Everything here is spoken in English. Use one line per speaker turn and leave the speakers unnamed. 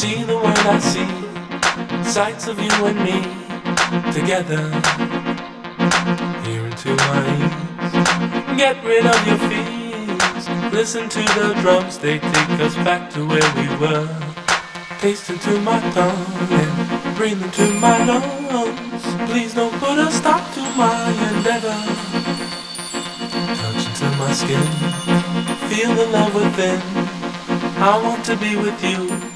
see the world I see, sights of you and me together. Here into my ears, get rid of your fears. Listen to the drums, they take us back to where we were. Taste into my tongue and breathe into my lungs. Please don't put a stop to my endeavor. Touch into my skin, feel the love within. I want to be with you